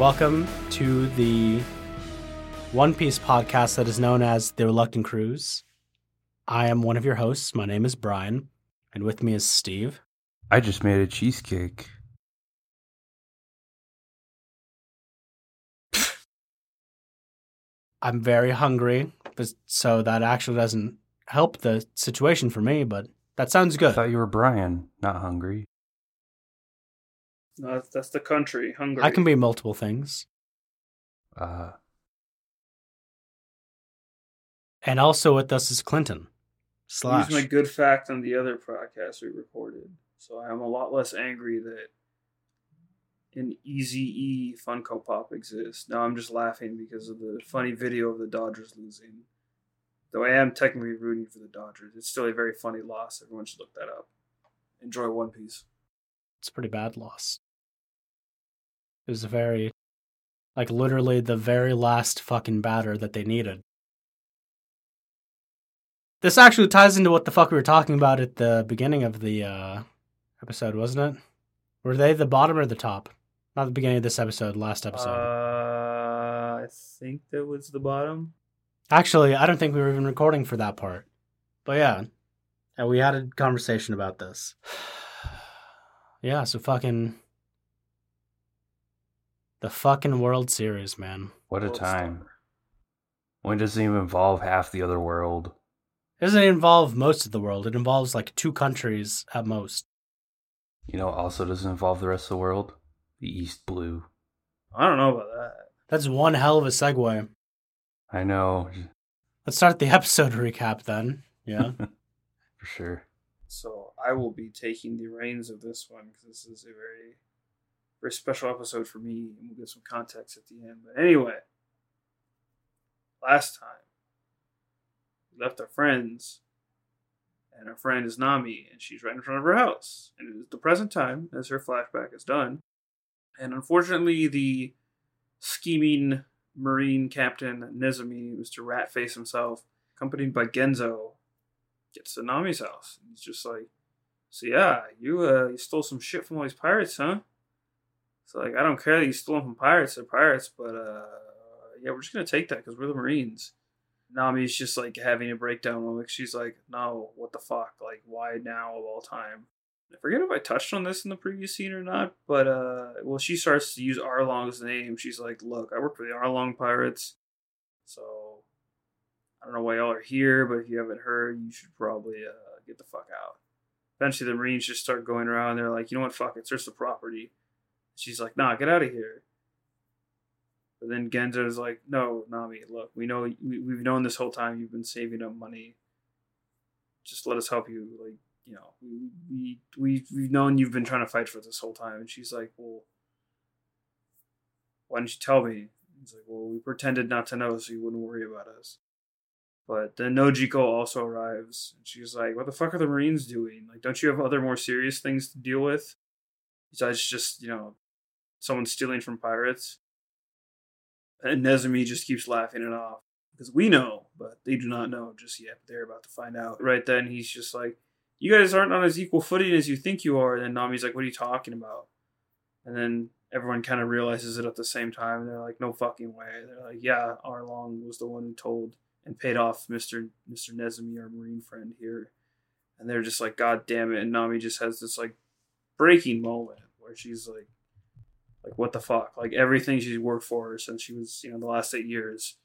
Welcome to the One Piece podcast that is known as The Reluctant Cruise. I am one of your hosts. My name is Brian, and with me is Steve. I just made a cheesecake. I'm very hungry, but- so that actually doesn't help the situation for me, but that sounds good. I good. thought you were Brian, not hungry. No, that's, that's the country, Hungary. I can be multiple things. Uh, And also with us is Clinton. Slash. Use my good fact on the other podcast we recorded, so I am a lot less angry that an Easy E Funko Pop exists. Now I'm just laughing because of the funny video of the Dodgers losing. Though I am technically rooting for the Dodgers, it's still a very funny loss. Everyone should look that up. Enjoy One Piece. It's a pretty bad loss. It was a very, like, literally the very last fucking batter that they needed. This actually ties into what the fuck we were talking about at the beginning of the uh, episode, wasn't it? Were they the bottom or the top? Not the beginning of this episode, last episode. Uh, I think that was the bottom. Actually, I don't think we were even recording for that part. But yeah, and we had a conversation about this. yeah, so fucking the fucking World Series, man. what a World time. Star. When does it even involve half the other world? It doesn't involve most of the world. It involves like two countries at most. You know, also doesn't involve the rest of the world? The East Blue. I don't know about that. That's one hell of a segue. I know, Let's start the episode recap then. Yeah. for sure. So I will be taking the reins of this one because this is a very, very special episode for me, and we'll get some context at the end. But anyway, last time we left our friends, and our friend is Nami, and she's right in front of her house, and it is the present time as her flashback is done, and unfortunately the scheming Marine Captain Nezumi, Mr. Ratface himself, accompanied by Genzo, gets to Nami's house. And he's just like, so yeah, you uh you stole some shit from all these pirates, huh? So like, I don't care that you stole them from pirates. They're pirates, but uh, yeah, we're just gonna take that because we're the Marines. Nami's just like having a breakdown moment. She's like, no, what the fuck? Like, why now of all time? I forget if I touched on this in the previous scene or not, but uh, well, she starts to use Arlong's name. She's like, look, I work for the Arlong pirates, so I don't know why y'all are here, but if you haven't heard, you should probably uh, get the fuck out. Eventually, the Marines just start going around. They're like, you know what, fuck it, search the property. She's like, nah, get out of here. But then Genzo's like, no, Nami, look, we know we, we've known this whole time you've been saving up money. Just let us help you. Like, you know, we we we we've known you've been trying to fight for this whole time. And she's like, well, why didn't you tell me? He's like, well, we pretended not to know so you wouldn't worry about us. But then Nojiko also arrives, and she's like, "What the fuck are the Marines doing? Like, don't you have other more serious things to deal with besides just you know someone stealing from pirates?" And Nezumi just keeps laughing it off because we know, but they do not know just yet. They're about to find out. Right then, he's just like, "You guys aren't on as equal footing as you think you are." And then Nami's like, "What are you talking about?" And then everyone kind of realizes it at the same time. And they're like, "No fucking way!" They're like, "Yeah, Arlong was the one who told." and paid off Mr. Mr. Nezumi, our marine friend here. And they're just like, God damn it. And Nami just has this like breaking moment where she's like like what the fuck? Like everything she's worked for since she was, you know, the last eight years,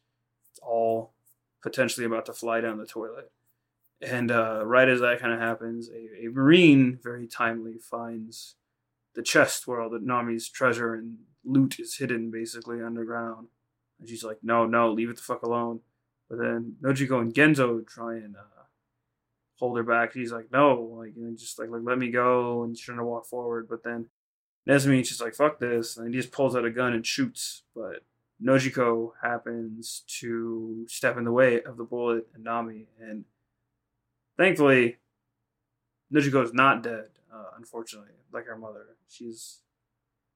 it's all potentially about to fly down the toilet. And uh, right as that kind of happens, a, a marine very timely finds the chest where all the Nami's treasure and loot is hidden basically underground. And she's like, No, no, leave it the fuck alone. But then Nojiko and Genzo try and uh, hold her back. He's like, no, like, you know, just like, like, let me go, and she's trying to walk forward. But then Nezumi's just like, fuck this, and he just pulls out a gun and shoots. But Nojiko happens to step in the way of the bullet and Nami, and thankfully, Nojiko is not dead. Uh, unfortunately, like her mother, she's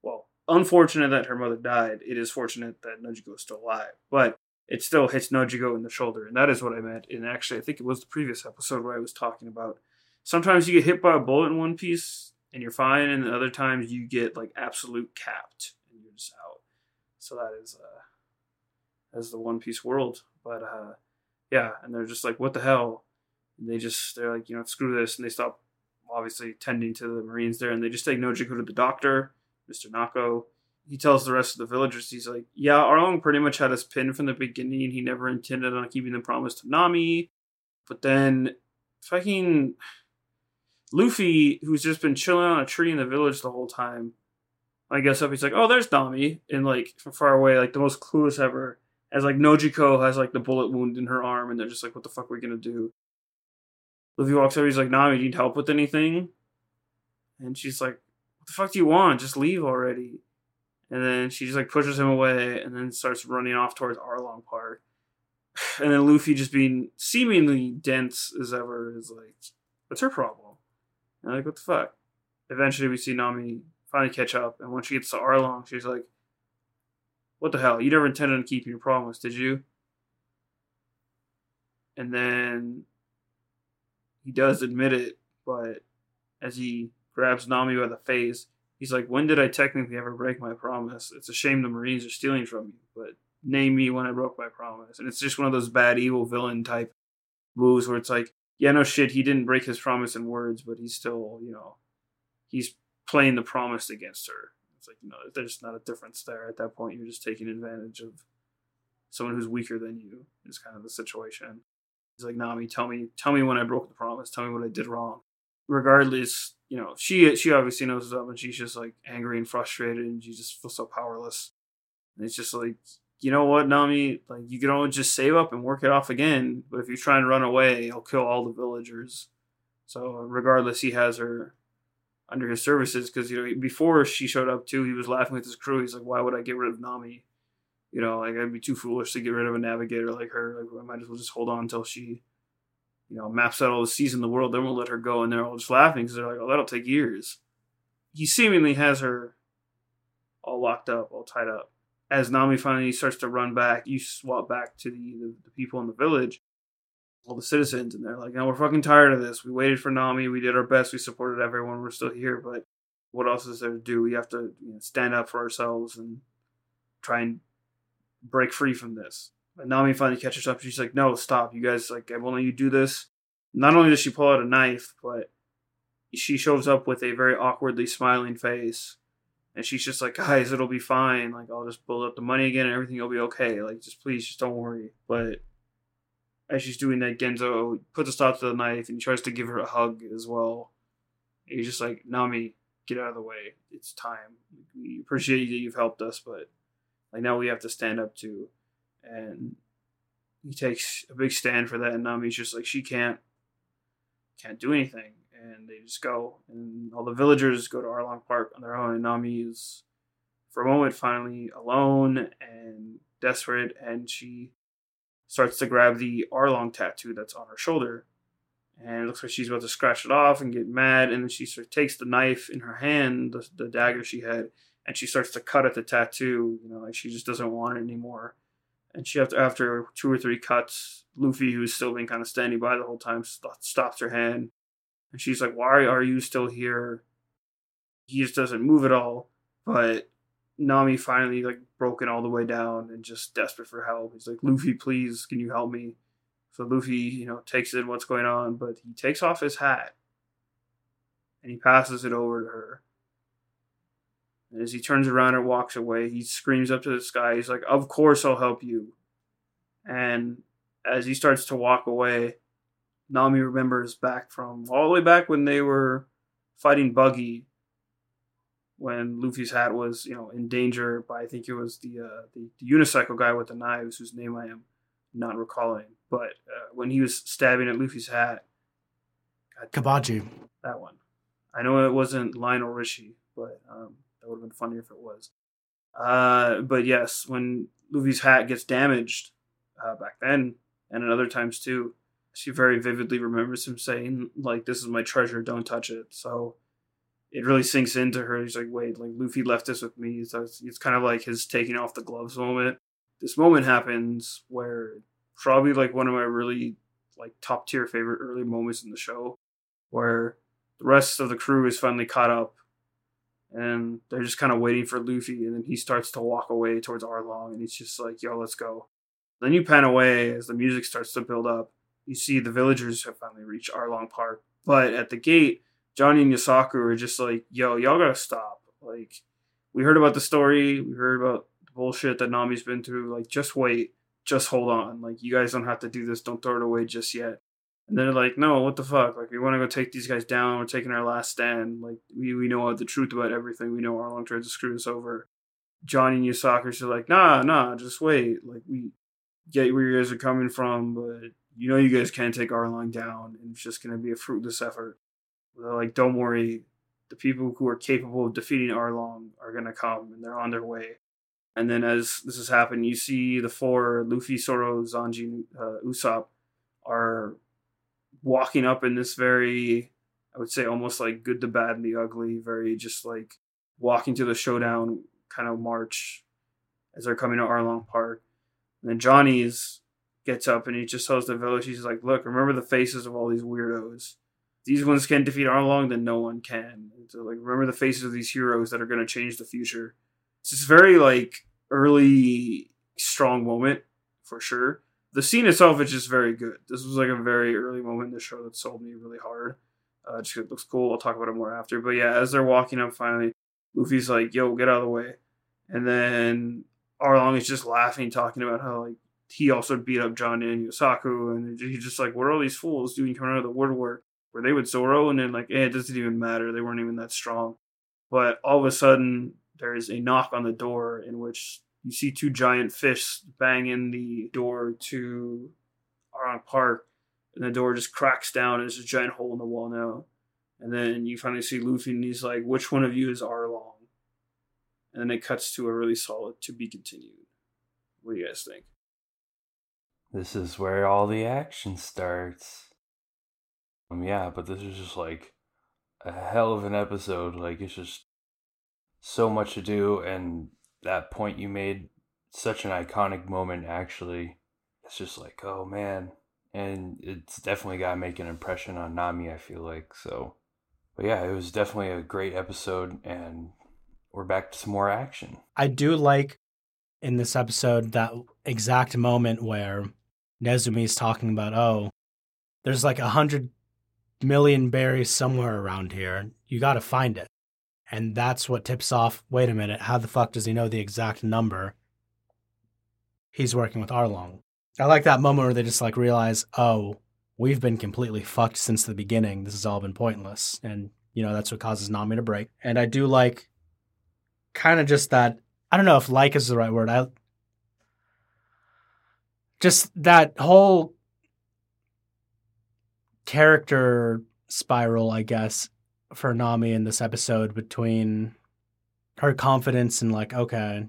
well, unfortunate that her mother died. It is fortunate that Nojiko is still alive, but it still hits Nojiko in the shoulder, and that is what I meant. And actually, I think it was the previous episode where I was talking about. Sometimes you get hit by a bullet in One Piece and you're fine, and other times you get like absolute capped and you're just out. So that is uh, as the One Piece world. But uh, yeah, and they're just like, what the hell? And they just they're like, you know, screw this, and they stop obviously tending to the Marines there, and they just take Nojiko to the doctor, Mister Nako. He tells the rest of the villagers, he's like, yeah, Arlong pretty much had us pinned from the beginning. He never intended on keeping the promise to Nami, but then fucking Luffy, who's just been chilling on a tree in the village the whole time, I guess up. He's like, "Oh, there's Nami," and like from far away, like the most clueless ever. As like Nojiko has like the bullet wound in her arm, and they're just like, "What the fuck are we gonna do?" Luffy walks over. He's like, "Nami, do you need help with anything?" And she's like, "What the fuck do you want? Just leave already." And then she just like pushes him away, and then starts running off towards Arlong Park. And then Luffy, just being seemingly dense as ever, is like, "What's her problem?" And like, "What the fuck?" Eventually, we see Nami finally catch up. And when she gets to Arlong, she's like, What the hell? You never intended on keeping your promise, did you? And then he does admit it, but as he grabs Nami by the face, he's like, When did I technically ever break my promise? It's a shame the Marines are stealing from you, but name me when I broke my promise. And it's just one of those bad, evil villain type moves where it's like, yeah, no shit, he didn't break his promise in words, but he's still, you know, he's playing the promise against her. It's like, you know, there's not a difference there. At that point, you're just taking advantage of someone who's weaker than you, is kind of the situation. He's like, Nami, tell me, tell me when I broke the promise. Tell me what I did wrong. Regardless, you know, she she obviously knows what's up, and she's just like angry and frustrated, and she just feels so powerless. And it's just like, you know what, Nami, like you can always just save up and work it off again. But if you try and run away, he'll kill all the villagers. So regardless, he has her under his services because you know before she showed up too, he was laughing with his crew. He's like, "Why would I get rid of Nami? You know, like I'd be too foolish to get rid of a navigator like her. Like I might as well just hold on until she, you know, maps out all the seas in the world. Then we'll let her go." And they're all just laughing because they're like, "Oh, that'll take years." He seemingly has her all locked up, all tied up. As Nami finally starts to run back, you swap back to the, the, the people in the village all the citizens, and they're like, "No, we're fucking tired of this. We waited for Nami. We did our best. We supported everyone. We're still here, but what else is there to do? We have to you know, stand up for ourselves and try and break free from this." And Nami finally catches up. She's like, "No, stop! You guys like, I won't let you do this." Not only does she pull out a knife, but she shows up with a very awkwardly smiling face. And she's just like, guys, it'll be fine. Like, I'll just build up the money again and everything will be okay. Like, just please, just don't worry. But as she's doing that, Genzo puts a stop to the knife and he tries to give her a hug as well. And he's just like, Nami, get out of the way. It's time. We appreciate that you've helped us, but like now we have to stand up too. And he takes a big stand for that, and Nami's just like she can't can't do anything. And they just go, and all the villagers go to Arlong Park on their own, and Nami is for a moment finally alone and desperate, and she starts to grab the Arlong tattoo that's on her shoulder. And it looks like she's about to scratch it off and get mad. And then she sort of takes the knife in her hand, the, the dagger she had, and she starts to cut at the tattoo. You know, like she just doesn't want it anymore. And she, after, after two or three cuts, Luffy, who's still been kind of standing by the whole time, st- stops her hand. And she's like, Why are you still here? He just doesn't move at all. But Nami finally like broken all the way down and just desperate for help. He's like, Luffy, please, can you help me? So Luffy, you know, takes in what's going on, but he takes off his hat and he passes it over to her. And as he turns around and walks away, he screams up to the sky. He's like, Of course I'll help you. And as he starts to walk away, Nami remembers back from all the way back when they were fighting Buggy when Luffy's hat was, you know, in danger by I think it was the uh, the, the unicycle guy with the knives, whose name I am not recalling. But uh, when he was stabbing at Luffy's hat, Kabaji. that one. I know it wasn't Lionel Richie, but um, that would have been funnier if it was. Uh, but yes, when Luffy's hat gets damaged uh, back then, and at other times too, she very vividly remembers him saying, "Like this is my treasure, don't touch it." So it really sinks into her. He's like, wait, like Luffy left this with me. So it's, it's kind of like his taking off the gloves moment. This moment happens where probably like one of my really like top tier favorite early moments in the show, where the rest of the crew is finally caught up, and they're just kind of waiting for Luffy, and then he starts to walk away towards Arlong, and he's just like, "Yo, let's go." Then you pan away as the music starts to build up. You see the villagers have finally reached Arlong Park, but at the gate, Johnny and Yosaku are just like, "Yo, y'all gotta stop! Like, we heard about the story, we heard about the bullshit that Nami's been through. Like, just wait, just hold on. Like, you guys don't have to do this. Don't throw it away just yet." And they're like, no, what the fuck? Like, we want to go take these guys down. We're taking our last stand. Like, we, we know the truth about everything. We know Arlong tried to screw us over. Johnny and Yosaku are like, nah, nah, just wait. Like, we get where you guys are coming from, but you know you guys can't take Arlong down, and it's just going to be a fruitless effort. They're like, don't worry. The people who are capable of defeating Arlong are going to come, and they're on their way. And then as this has happened, you see the four Luffy, Zoro, Sanji, uh, Usopp are walking up in this very, I would say, almost like good, the bad, and the ugly, very just like walking to the showdown kind of march as they're coming to Arlong Park. And then Johnny's gets up and he just tells the village, he's like, look, remember the faces of all these weirdos. These ones can defeat Arlong, then no one can. So like remember the faces of these heroes that are gonna change the future. It's just very like early strong moment for sure the scene itself is just very good. This was like a very early moment in the show that sold me really hard. Uh, just it looks cool. I'll talk about it more after. But yeah, as they're walking up, finally, Luffy's like, "Yo, get out of the way," and then Arlong is just laughing, talking about how like he also beat up John and Yosaku, and he's just like, "What are all these fools doing coming out of the woodwork?" Where they would Zoro, and then like, eh, it doesn't even matter. They weren't even that strong. But all of a sudden, there is a knock on the door in which you see two giant fish bang in the door to Arlong Park, and the door just cracks down. And there's a giant hole in the wall now. And then you finally see Luffy, and he's like, "Which one of you is Arlong?" And then it cuts to a really solid "to be continued." What do you guys think? This is where all the action starts. Um, yeah, but this is just like a hell of an episode. Like it's just so much to do, and that point you made such an iconic moment actually it's just like oh man and it's definitely got to make an impression on nami i feel like so but yeah it was definitely a great episode and we're back to some more action i do like in this episode that exact moment where nezumi's talking about oh there's like a hundred million berries somewhere around here you got to find it and that's what tips off wait a minute, how the fuck does he know the exact number? He's working with Arlong. I like that moment where they just like realize, oh, we've been completely fucked since the beginning. This has all been pointless. And, you know, that's what causes Nami to break. And I do like kind of just that I don't know if like is the right word. I just that whole character spiral, I guess, for Nami in this episode between her confidence and like, okay,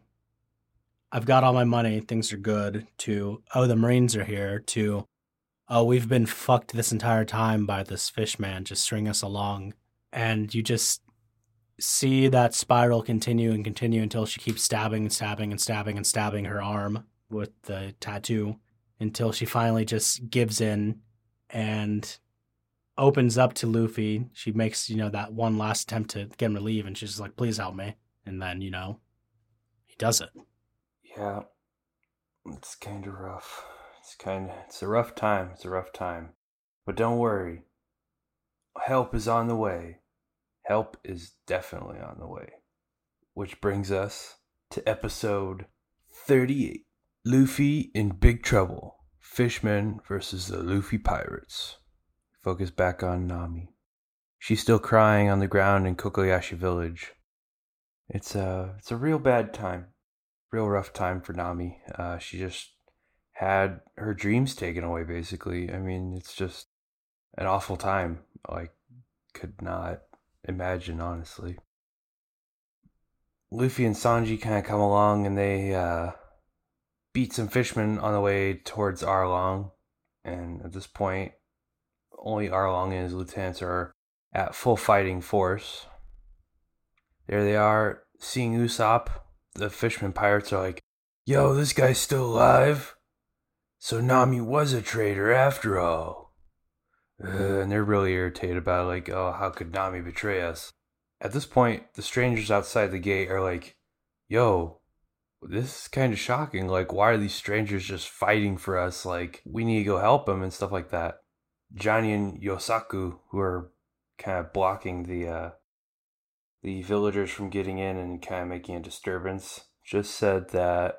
I've got all my money, things are good, to oh the Marines are here, to oh we've been fucked this entire time by this fish man just string us along. And you just see that spiral continue and continue until she keeps stabbing and stabbing and stabbing and stabbing her arm with the tattoo until she finally just gives in and opens up to Luffy. She makes, you know, that one last attempt to get him to leave, and she's like, please help me. And then, you know, he does it. Yeah. It's kind of rough. It's kind of, it's a rough time. It's a rough time. But don't worry. Help is on the way. Help is definitely on the way. Which brings us to episode 38 Luffy in Big Trouble. Fishmen versus the Luffy Pirates focus back on Nami. She's still crying on the ground in Kokoyashi village. It's a it's a real bad time, real rough time for Nami. Uh, she just had her dreams taken away. Basically, I mean, it's just an awful time. Like, could not imagine honestly. Luffy and Sanji kind of come along and they uh, beat some fishermen on the way towards Arlong. And at this point, only Arlong and his lieutenants are at full fighting force. There they are, seeing Usopp. The fishmen pirates are like, Yo, this guy's still alive? So Nami was a traitor after all. Uh, and they're really irritated about it, like, oh, how could Nami betray us? At this point, the strangers outside the gate are like, yo, this is kind of shocking. Like, why are these strangers just fighting for us? Like, we need to go help them and stuff like that. Johnny and Yosaku, who are kind of blocking the uh, the villagers from getting in and kind of making a disturbance, just said that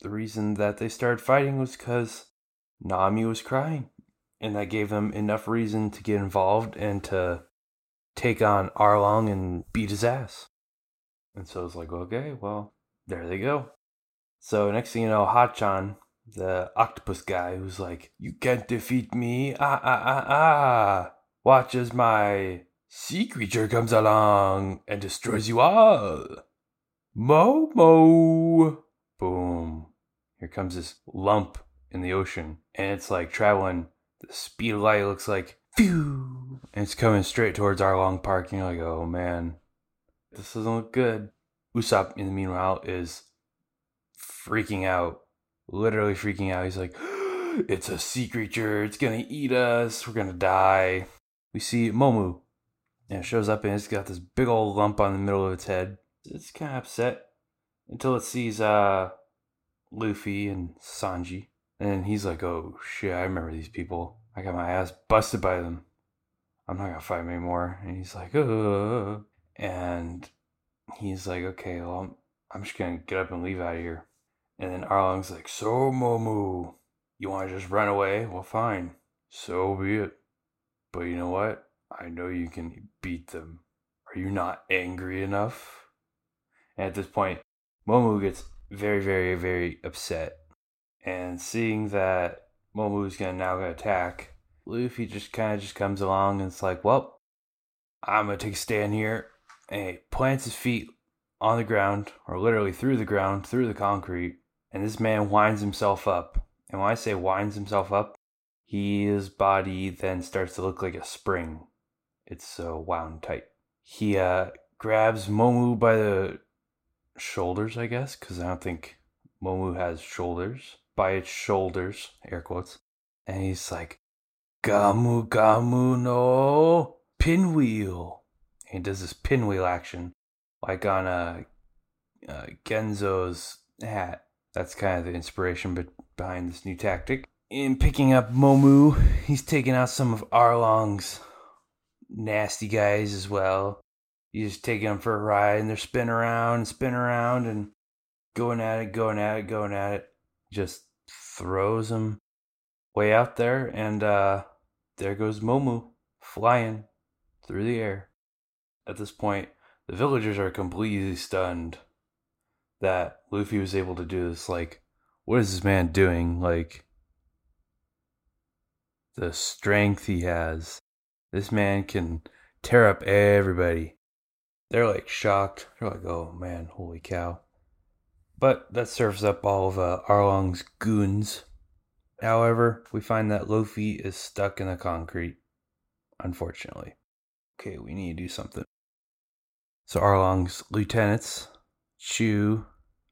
the reason that they started fighting was because Nami was crying, and that gave them enough reason to get involved and to take on Arlong and beat his ass. And so it's like, okay, well, there they go. So next thing you know, Hachan, the octopus guy, who's like, you can't defeat me, ah ah ah ah. Watch as my sea creature comes along and destroys you all. Momo. Boom. Here comes this lump in the ocean, and it's like traveling. The speed of light looks like phew, and it's coming straight towards Arlong Park. And you're like, oh man, this doesn't look good. Usopp, in the meanwhile, is freaking out, literally freaking out. He's like, it's a sea creature. It's gonna eat us. We're gonna die. We see Momu, and it shows up, and it's got this big old lump on the middle of its head. It's kind of upset until it sees uh Luffy and Sanji. And he's like, oh shit, I remember these people. I got my ass busted by them. I'm not gonna fight them anymore. And he's like, Ugh. and he's like, okay, well, I'm, I'm just gonna get up and leave out of here. And then Arlong's like, so Momu, you wanna just run away? Well, fine. So be it. But you know what? I know you can beat them. Are you not angry enough? And at this point, Momu gets very, very, very upset. And seeing that Momu's gonna now gonna attack, Luffy just kind of just comes along and it's like, well, I'm gonna take a stand here. He plants his feet on the ground, or literally through the ground, through the concrete. And this man winds himself up. And when I say winds himself up, his body then starts to look like a spring. It's so wound tight. He uh, grabs Momu by the shoulders, I guess, because I don't think Momu has shoulders. By its shoulders, air quotes. And he's like, Gomu Gomu no pinwheel. He does this pinwheel action, like on a uh, uh, Genzo's hat. That's kind of the inspiration be- behind this new tactic. In picking up Momu, he's taking out some of Arlong's nasty guys as well you just take them for a ride and they're spinning around and spinning around and going at it, going at it, going at it. Just throws them way out there, and uh, there goes Momu flying through the air. At this point, the villagers are completely stunned that Luffy was able to do this. Like, what is this man doing? Like, the strength he has. This man can tear up everybody they're like shocked. They're like, oh man, holy cow. But that serves up all of uh, Arlong's goons. However, we find that Luffy is stuck in the concrete, unfortunately. Okay, we need to do something. So Arlong's lieutenants, Chu,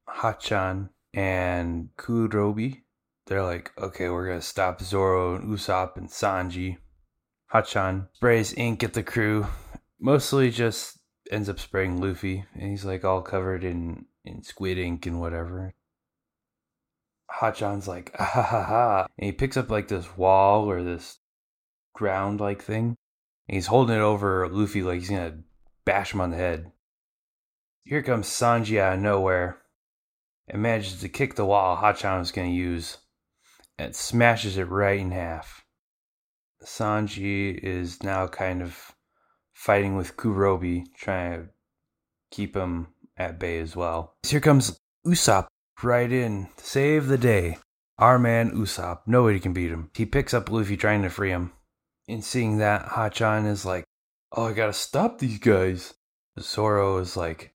Hachan, and Kurobi, they're like, okay, we're gonna stop Zoro and Usopp and Sanji. Hachan sprays ink at the crew, mostly just ends up spraying Luffy, and he's like all covered in in squid ink and whatever. Hachan's like ah, ha ha ha, and he picks up like this wall or this ground like thing, and he's holding it over Luffy like he's gonna bash him on the head. Here comes Sanji out of nowhere, and manages to kick the wall Hachan was gonna use, and smashes it right in half. Sanji is now kind of fighting with Kurobi, trying to keep him at bay as well. Here comes Usopp right in to save the day. Our man Usopp, nobody can beat him. He picks up Luffy trying to free him. And seeing that, Hachan is like, Oh, I gotta stop these guys. Zoro is like,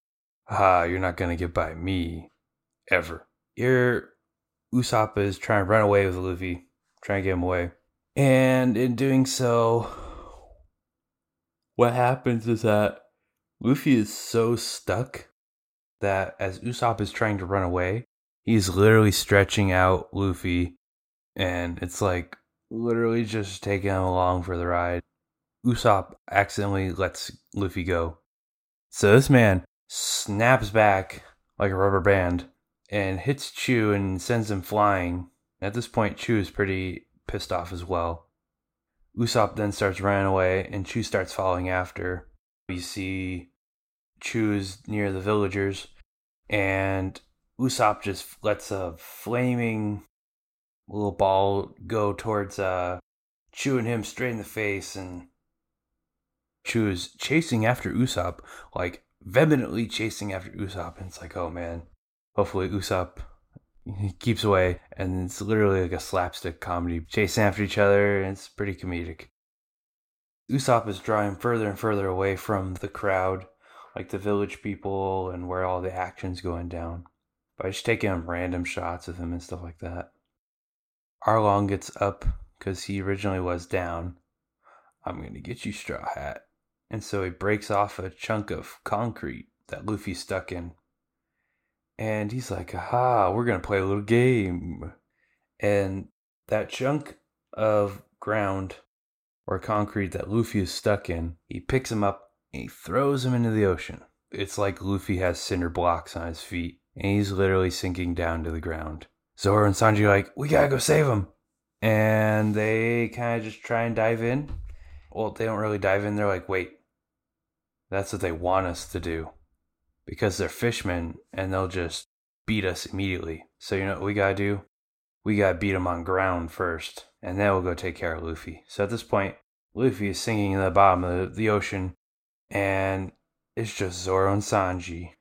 Ah, you're not gonna get by me. Ever. Here, Usopp is trying to run away with Luffy, trying to get him away. And in doing so, what happens is that Luffy is so stuck that as Usopp is trying to run away, he's literally stretching out Luffy, and it's like literally just taking him along for the ride. Usopp accidentally lets Luffy go. So this man snaps back like a rubber band and hits Chu and sends him flying. At this point, Chu is pretty pissed off as well. Usopp then starts running away, and Chu starts following after. We see Chu's near the villagers, and Usopp just lets a flaming little ball go towards uh, Chu and him straight in the face, and Chu is chasing after Usopp, like vehemently chasing after Usopp, and it's like, oh man, hopefully Usopp keeps away, and it's literally like a slapstick comedy, chasing after each other, and it's pretty comedic. Usopp is drawing further and further away from the crowd, like the village people and where all the action's going down, by just taking random shots of him and stuff like that. Arlong gets up because he originally was down. I'm going to get you, Straw Hat. And so he breaks off a chunk of concrete that Luffy stuck in and he's like, aha, we're going to play a little game. And that chunk of ground or concrete that Luffy is stuck in, he picks him up and he throws him into the ocean. It's like Luffy has cinder blocks on his feet and he's literally sinking down to the ground. Zoro and Sanji like, we gotta go save him. And they kind of just try and dive in. Well, they don't really dive in. They're like, wait, that's what they want us to do because they're fishmen and they'll just beat us immediately. So you know what we gotta do? We gotta beat them on ground first, and then we'll go take care of Luffy. So at this point, Luffy is sinking in the bottom of the ocean, and it's just Zoro and Sanji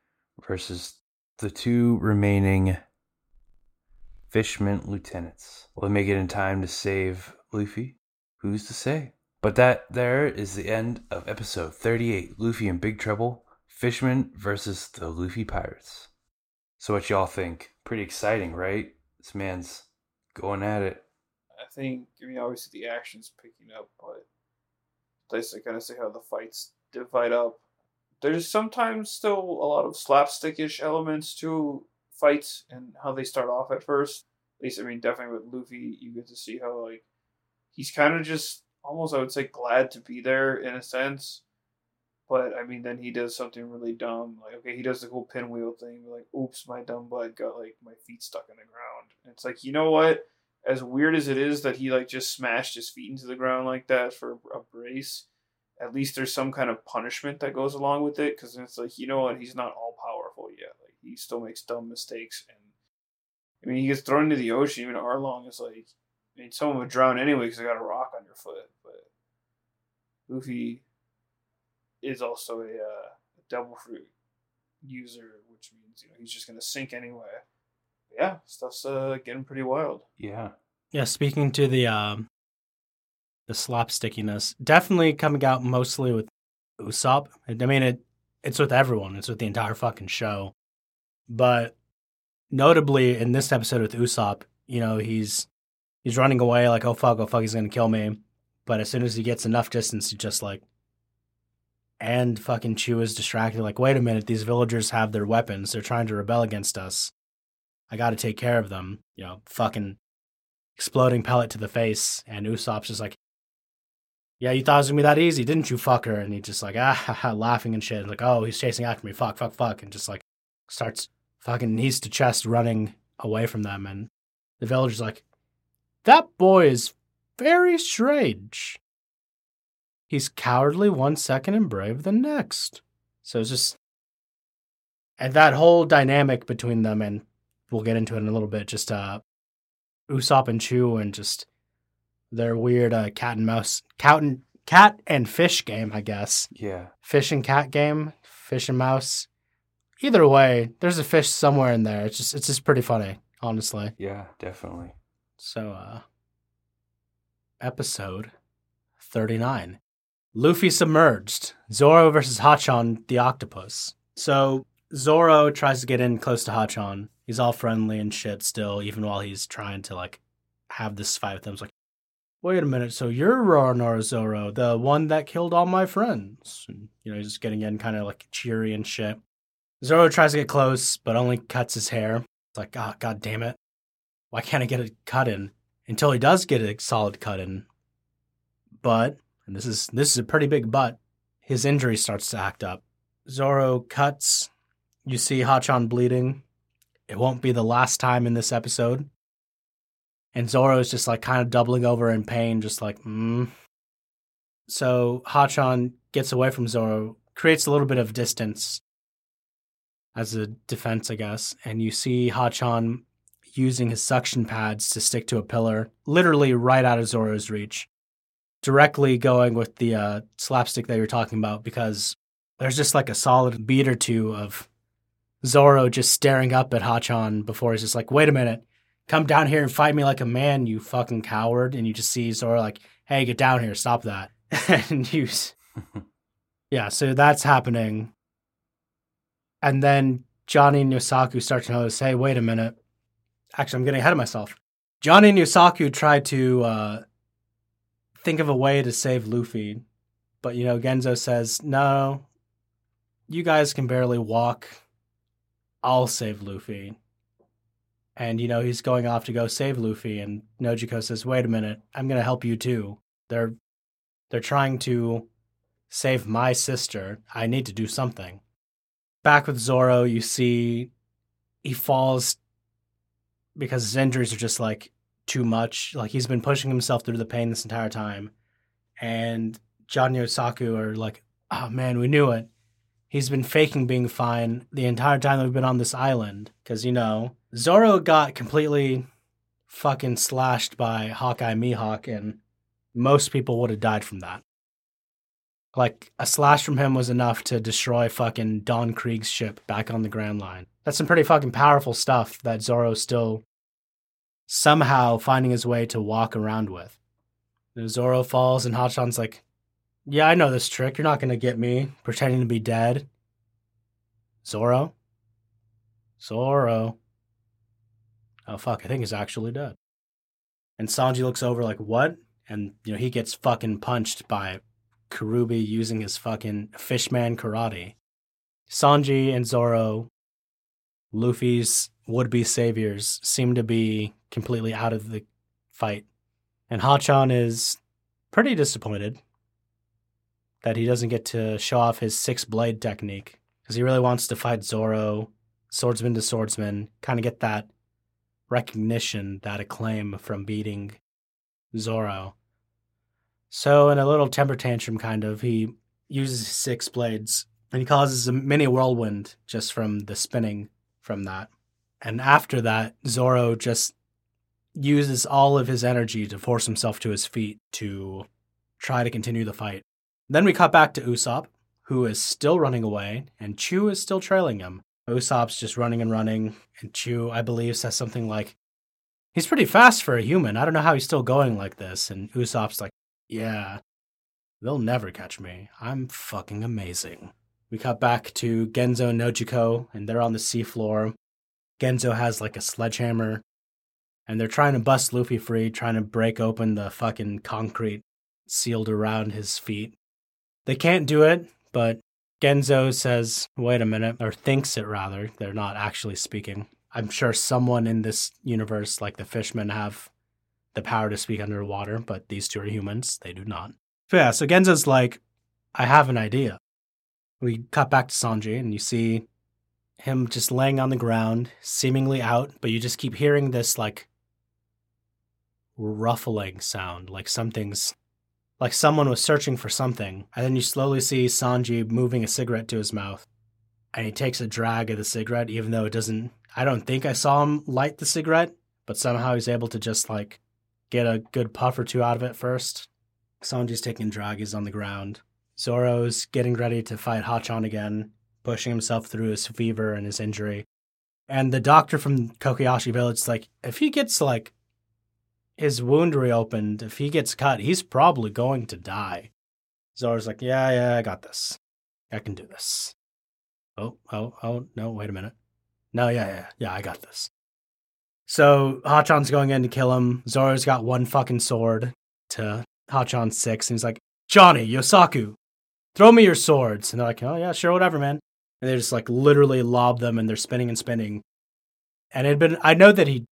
versus the two remaining Fishman lieutenants. Will they make it in time to save Luffy? Who's to say? But that there is the end of episode 38 Luffy in Big Trouble Fishman versus the Luffy Pirates. So what y'all think? Pretty exciting, right? This man's going at it. I think I mean obviously the action's picking up, but nice to kind of see how the fights divide up. There's sometimes still a lot of slapstickish elements to fights and how they start off at first. At least I mean definitely with Luffy you get to see how like he's kind of just almost I would say glad to be there in a sense but I mean, then he does something really dumb. Like, okay, he does the whole pinwheel thing. Like, oops, my dumb butt got like my feet stuck in the ground. And it's like, you know what? As weird as it is that he like just smashed his feet into the ground like that for a brace, at least there's some kind of punishment that goes along with it. Because it's like, you know what? He's not all powerful yet. Like, he still makes dumb mistakes. And I mean, he gets thrown into the ocean. Even Arlong is like, I mean, someone would drown anyway because they got a rock on your foot. But Luffy is also a, uh, a devil fruit user, which means you know he's just gonna sink anyway. But yeah, stuff's uh, getting pretty wild. Yeah. Yeah, speaking to the um the slapstickiness, definitely coming out mostly with Usopp. I mean it it's with everyone. It's with the entire fucking show. But notably in this episode with Usopp, you know, he's he's running away like, oh fuck, oh fuck, he's gonna kill me. But as soon as he gets enough distance, he just like and fucking Chu is distracted, like, wait a minute, these villagers have their weapons. They're trying to rebel against us. I gotta take care of them. You know, fucking exploding pellet to the face. And Usopp's just like, yeah, you thought it was gonna be that easy, didn't you, fucker? And he's just like, ah, ha, ha, laughing and shit. Like, oh, he's chasing after me. Fuck, fuck, fuck. And just like starts fucking knees to chest running away from them. And the villager's like, that boy is very strange he's cowardly one second and brave the next. So it's just and that whole dynamic between them, and we'll get into it in a little bit. Just uh, Usopp and Chu, and just their weird uh, cat and mouse, cat and cat and fish game, I guess. Yeah. Fish and cat game, fish and mouse. Either way, there's a fish somewhere in there. It's just it's just pretty funny, honestly. Yeah, definitely. So, uh, episode 39 Luffy submerged. Zoro versus Hachan the octopus. So Zoro tries to get in close to Hachan. He's all friendly and shit still, even while he's trying to like have this fight with him. It's like, wait a minute, so you're Roronoa Zoro, the one that killed all my friends. And, you know, he's just getting in kind of like cheery and shit. Zoro tries to get close, but only cuts his hair. It's like, oh, god damn it. Why can't I get a cut in? Until he does get a solid cut in. But and this is this is a pretty big butt. His injury starts to act up. Zoro cuts. You see Hachan bleeding. It won't be the last time in this episode. And Zoro is just like kind of doubling over in pain, just like, mm. So Hachan gets away from Zoro, creates a little bit of distance as a defense, I guess. And you see Hachan using his suction pads to stick to a pillar, literally right out of Zoro's reach. Directly going with the uh, slapstick that you're talking about, because there's just like a solid beat or two of Zoro just staring up at Hachan before he's just like, wait a minute, come down here and fight me like a man, you fucking coward. And you just see Zoro like, hey, get down here, stop that. and you, yeah, so that's happening. And then Johnny and Yosaku start to notice, hey, wait a minute. Actually, I'm getting ahead of myself. Johnny and Yosaku try to uh, think of a way to save Luffy, but you know, Genzo says, no, you guys can barely walk. I'll save Luffy. And you know, he's going off to go save Luffy and Nojiko says, "Wait a minute. I'm going to help you too. They're they're trying to save my sister. I need to do something." Back with Zoro, you see he falls because his injuries are just like too much. Like he's been pushing himself through the pain this entire time. And John Yosaku are like, "Oh man, we knew it." he's been faking being fine the entire time that we've been on this island. Because, you know, Zoro got completely fucking slashed by Hawkeye Mihawk, and most people would have died from that. Like, a slash from him was enough to destroy fucking Don Krieg's ship back on the Grand Line. That's some pretty fucking powerful stuff that Zoro still somehow finding his way to walk around with. And Zoro falls, and Hachan's like, yeah, I know this trick. You're not going to get me pretending to be dead. Zoro? Zoro. Oh, fuck. I think he's actually dead. And Sanji looks over like, what? And, you know, he gets fucking punched by Kurobi using his fucking fishman karate. Sanji and Zoro, Luffy's would be saviors, seem to be completely out of the fight. And Hachan is pretty disappointed that he doesn't get to show off his six blade technique because he really wants to fight Zoro, swordsman to swordsman, kind of get that recognition, that acclaim from beating Zoro. So, in a little temper tantrum, kind of, he uses six blades and he causes a mini whirlwind just from the spinning from that. And after that, Zoro just uses all of his energy to force himself to his feet to try to continue the fight. Then we cut back to Usopp, who is still running away, and Chu is still trailing him. Usopp's just running and running, and Chu, I believe, says something like, He's pretty fast for a human. I don't know how he's still going like this. And Usopp's like, Yeah, they'll never catch me. I'm fucking amazing. We cut back to Genzo and Nojiko, and they're on the seafloor. Genzo has like a sledgehammer, and they're trying to bust Luffy free, trying to break open the fucking concrete sealed around his feet. They can't do it, but Genzo says, wait a minute, or thinks it rather. They're not actually speaking. I'm sure someone in this universe, like the fishmen, have the power to speak underwater, but these two are humans. They do not. So yeah, so Genzo's like, I have an idea. We cut back to Sanji, and you see him just laying on the ground, seemingly out, but you just keep hearing this like ruffling sound, like something's like someone was searching for something, and then you slowly see Sanji moving a cigarette to his mouth. And he takes a drag of the cigarette, even though it doesn't. I don't think I saw him light the cigarette, but somehow he's able to just like get a good puff or two out of it first. Sanji's taking draggies on the ground. Zoro's getting ready to fight Hachan again, pushing himself through his fever and his injury. And the doctor from Kokoyashi Village is like, if he gets like his wound reopened, if he gets cut, he's probably going to die. Zoro's like, yeah, yeah, I got this. I can do this. Oh, oh, oh, no, wait a minute. No, yeah, yeah, yeah, I got this. So Hachan's going in to kill him. Zoro's got one fucking sword to Hachan's six, and he's like, Johnny, Yosaku, throw me your swords. And they're like, oh, yeah, sure, whatever, man. And they just like literally lob them and they're spinning and spinning. And it had been, I know that he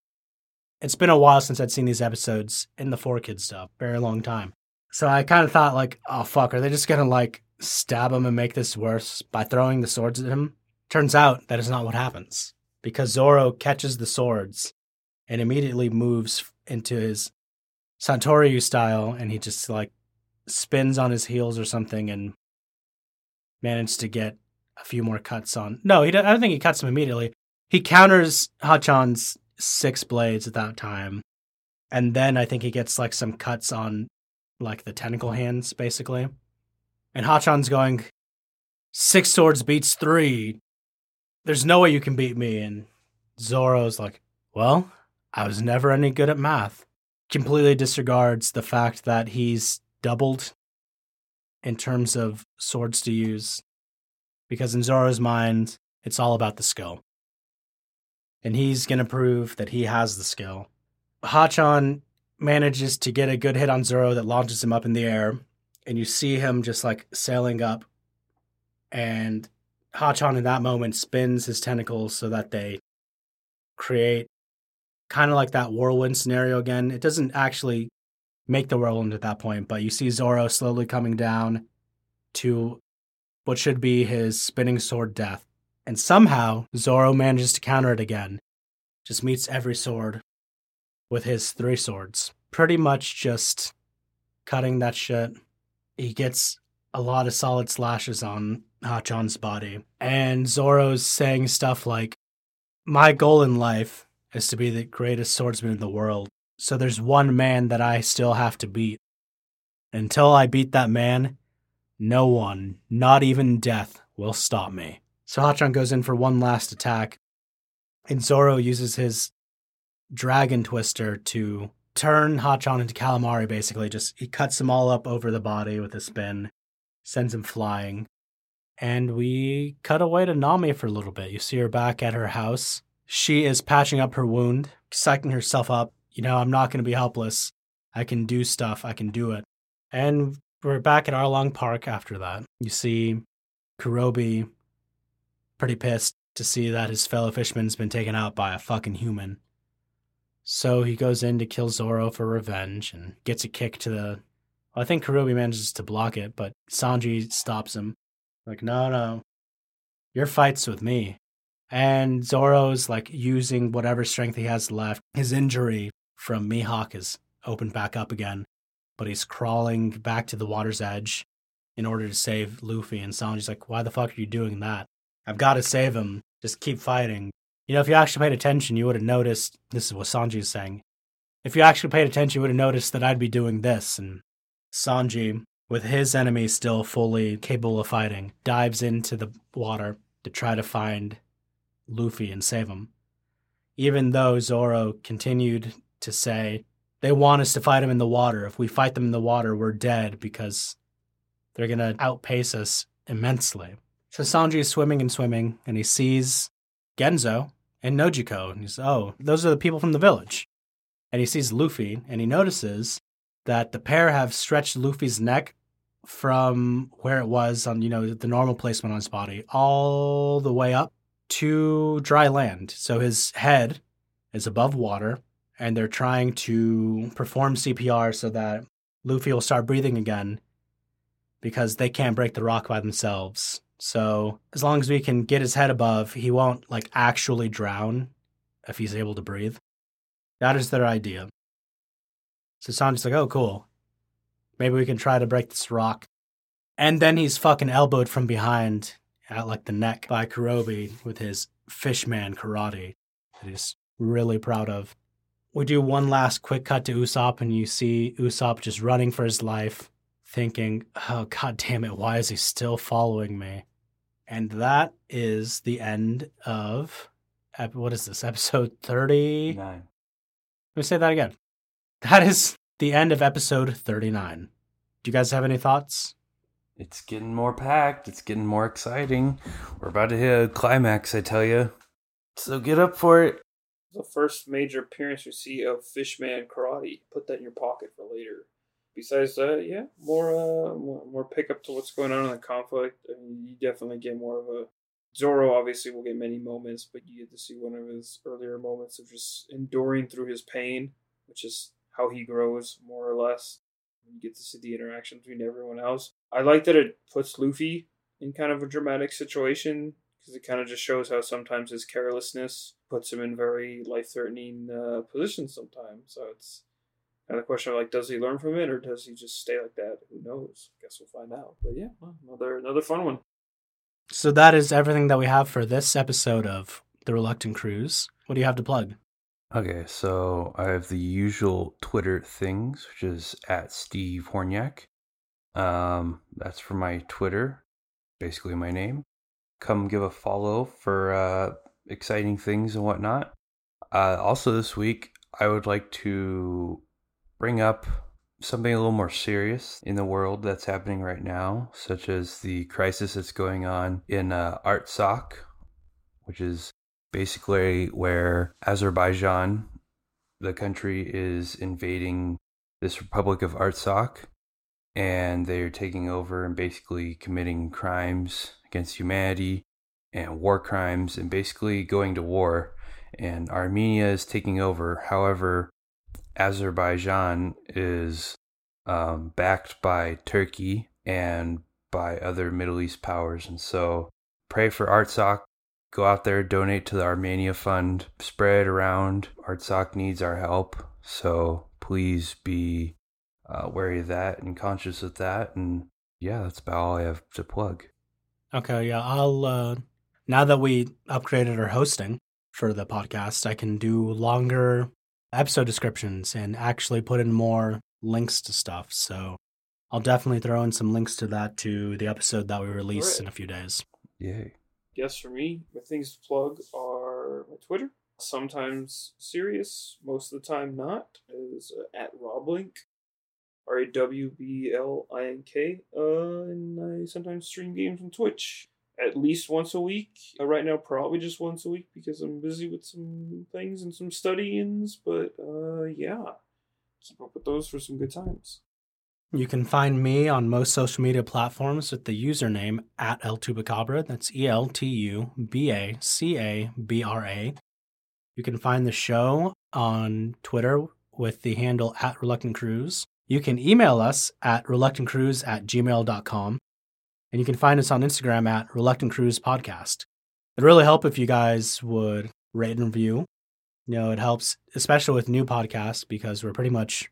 it's been a while since I'd seen these episodes in the 4Kids stuff. Very long time. So I kind of thought like, oh fuck, are they just gonna like stab him and make this worse by throwing the swords at him? Turns out that is not what happens because Zoro catches the swords and immediately moves into his Santoryu style, and he just like spins on his heels or something and managed to get a few more cuts on. No, he. I don't think he cuts him immediately. He counters Hachan's six blades at that time, and then I think he gets like some cuts on like the tentacle hands, basically. And Hachan's going, six swords beats three. There's no way you can beat me. And Zoro's like, well, I was never any good at math. Completely disregards the fact that he's doubled in terms of swords to use. Because in Zoro's mind, it's all about the skill. And he's going to prove that he has the skill. Hachan manages to get a good hit on Zoro that launches him up in the air. And you see him just like sailing up. And Hachan in that moment spins his tentacles so that they create kind of like that whirlwind scenario again. It doesn't actually make the whirlwind at that point, but you see Zoro slowly coming down to what should be his spinning sword death. And somehow Zoro manages to counter it again. Just meets every sword with his three swords. Pretty much just cutting that shit. He gets a lot of solid slashes on Hachan's body. And Zoro's saying stuff like, My goal in life is to be the greatest swordsman in the world. So there's one man that I still have to beat. Until I beat that man, no one, not even death, will stop me. So Hachan goes in for one last attack, and Zoro uses his dragon twister to turn Hachan into calamari, basically. Just he cuts them all up over the body with a spin, sends him flying. And we cut away to Nami for a little bit. You see her back at her house she is patching up her wound, psyching herself up. You know, I'm not going to be helpless. I can do stuff. I can do it. And we're back at Arlong Park after that. You see Kurobi pretty pissed to see that his fellow fisherman's been taken out by a fucking human. So he goes in to kill Zoro for revenge and gets a kick to the. Well, I think Kurobi manages to block it, but Sanji stops him. Like, no, no. Your fight's with me. And Zoro's like using whatever strength he has left. His injury from Mihawk is opened back up again, but he's crawling back to the water's edge in order to save Luffy. And Sanji's like, why the fuck are you doing that? I've got to save him. Just keep fighting. You know, if you actually paid attention, you would have noticed this is what Sanji is saying. If you actually paid attention, you would have noticed that I'd be doing this. And Sanji, with his enemy still fully capable of fighting, dives into the water to try to find Luffy and save him. Even though Zoro continued to say, they want us to fight them in the water. If we fight them in the water, we're dead because they're going to outpace us immensely. So Sanji is swimming and swimming, and he sees Genzo and Nojiko. And he's, oh, those are the people from the village. And he sees Luffy, and he notices that the pair have stretched Luffy's neck from where it was on, you know, the normal placement on his body all the way up to dry land. So his head is above water, and they're trying to perform CPR so that Luffy will start breathing again because they can't break the rock by themselves. So as long as we can get his head above, he won't like actually drown if he's able to breathe. That is their idea. So Sanji's like, oh, cool. Maybe we can try to break this rock. And then he's fucking elbowed from behind at like the neck by Kurobi with his fishman karate that he's really proud of. We do one last quick cut to Usopp, and you see Usopp just running for his life, thinking, oh, god damn it, why is he still following me? And that is the end of, what is this, episode 39? Let me say that again. That is the end of episode 39. Do you guys have any thoughts? It's getting more packed. It's getting more exciting. We're about to hit a climax, I tell you. So get up for it. The first major appearance we see of Fishman Karate. Put that in your pocket for later. Besides that, yeah, more uh, more, more pickup to what's going on in the conflict. I mean, you definitely get more of a Zoro. Obviously, will get many moments, but you get to see one of his earlier moments of just enduring through his pain, which is how he grows, more or less You get to see the interaction between everyone else. I like that it puts Luffy in kind of a dramatic situation because it kind of just shows how sometimes his carelessness puts him in very life threatening uh, positions sometimes. So it's kind of the question of like, does he learn from it or does he just stay like that? Who knows? I guess we'll find out. But yeah, another another fun one. So that is everything that we have for this episode of The Reluctant Cruise. What do you have to plug? Okay, so I have the usual Twitter things, which is at Steve Horniak. Um, that's for my Twitter, basically my name. Come give a follow for uh, exciting things and whatnot. Uh, also, this week, I would like to bring up something a little more serious in the world that's happening right now, such as the crisis that's going on in uh, Artsakh, which is basically where Azerbaijan, the country, is invading this Republic of Artsakh, and they're taking over and basically committing crimes against humanity and war crimes and basically going to war. And Armenia is taking over. However, Azerbaijan is um, backed by Turkey and by other Middle East powers. And so pray for Artsakh. Go out there, donate to the Armenia Fund, spread around. Artsakh needs our help. So please be uh, wary of that and conscious of that. And yeah, that's about all I have to plug. Okay, yeah, I'll uh now that we upgraded our hosting for the podcast, I can do longer episode descriptions and actually put in more links to stuff. So I'll definitely throw in some links to that to the episode that we release Right. in a few days. Yay. Yes, for me, my things to plug are my Twitter. Sometimes serious, most of the time not. Is uh, at Rawblink, R A W B L I N K. Uh, and I sometimes stream games on Twitch at least once a week. Uh, right now, probably just once a week because I'm busy with some things and some studyings. But uh, yeah, keep up with those for some good times. You can find me on most social media platforms with the username at Eltubacabra. That's E L T U B A C A B R A. You can find the show on Twitter with the handle at Reluctant Cruise. You can email us at reluctantcruise at gmail.com. And you can find us on Instagram at Reluctant Cruise Podcast. It'd really help if you guys would rate and review. You know, it helps, especially with new podcasts, because we're pretty much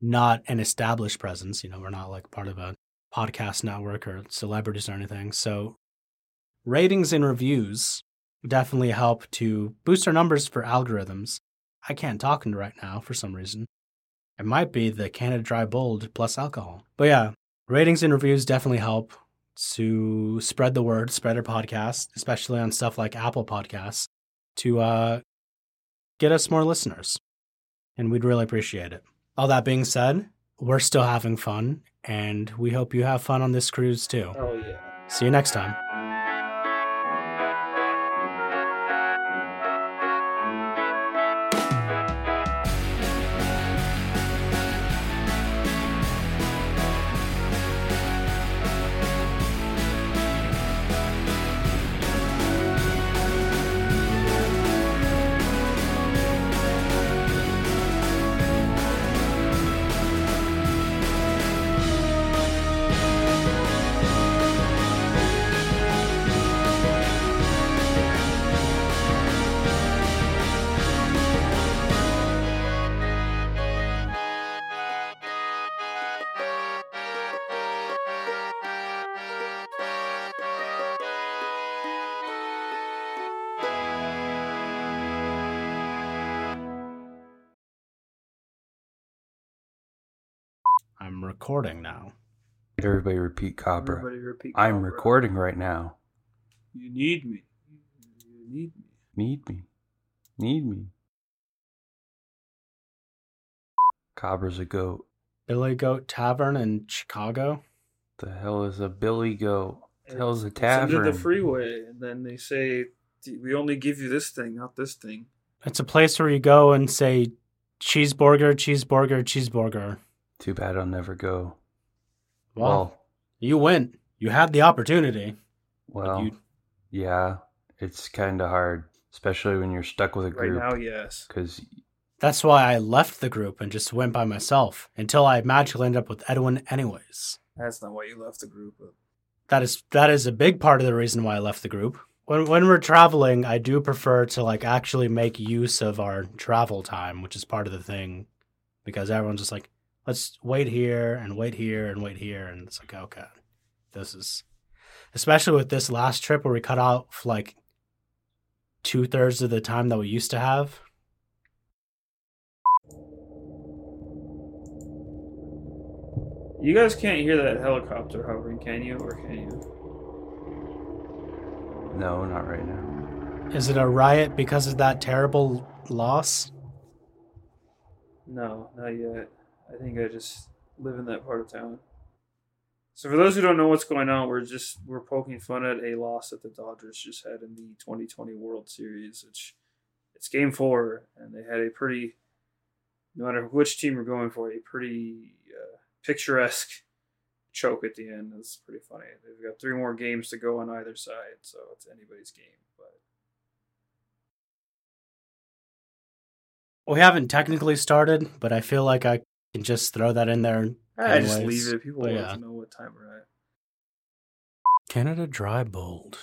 not an established presence. You know, we're not like part of a podcast network or celebrities or anything. So ratings and reviews definitely help to boost our numbers for algorithms. I can't talk into right now for some reason. It might be the Canada Dry Bold plus alcohol. But yeah, ratings and reviews definitely help to spread the word, spread our podcast, especially on stuff like Apple Podcasts, to uh, get us more listeners. And we'd really appreciate it. All that being said, we're still having fun, and we hope you have fun on this cruise too. Oh yeah. See you next time. Recording now. Everybody repeat Cobra. Everybody repeat. I'm recording right now. You need me. You need me. Need me. Need me. Cobra's a goat. Billy Goat Tavern in Chicago. The hell is a billy goat? The hell is a It's under tavern? the freeway, and then they say, "We only give you this thing, not this thing." It's a place where you go and say cheeseburger, cheeseburger, cheeseburger. Too bad I'll never go. Well, Well, you went. You had the opportunity. well, you, yeah, it's kind of hard, especially when you're stuck with a group. Right group. now, yes. Because That's why I left the group and just went by myself until I magically ended up with Edwin anyways. That's not why you left the group. But That is that is a big part of the reason why I left the group. When when we're traveling, I do prefer to like actually make use of our travel time, which is part of the thing because everyone's just like, let's wait here and wait here and wait here and it's like, okay. This is especially with this last trip where we cut off like two thirds of the time that we used to have. you guys can't hear that helicopter hovering, can you? Or can you? No, not right now. Is it a riot because of that terrible loss? No, not yet. I think I just live in that part of town. So for those who don't know what's going on, we're just we're poking fun at a loss that the Dodgers just had in the 2020 World Series. which it's Game Four, and they had a pretty, no matter which team we're going for, a pretty uh, picturesque choke at the end. It's pretty funny. They've got three more games to go on either side, so it's anybody's game. But We haven't technically started, but I feel like I can just throw that in there. I just leave it. People but will yeah. know what time we're at. Canada Dry Bold.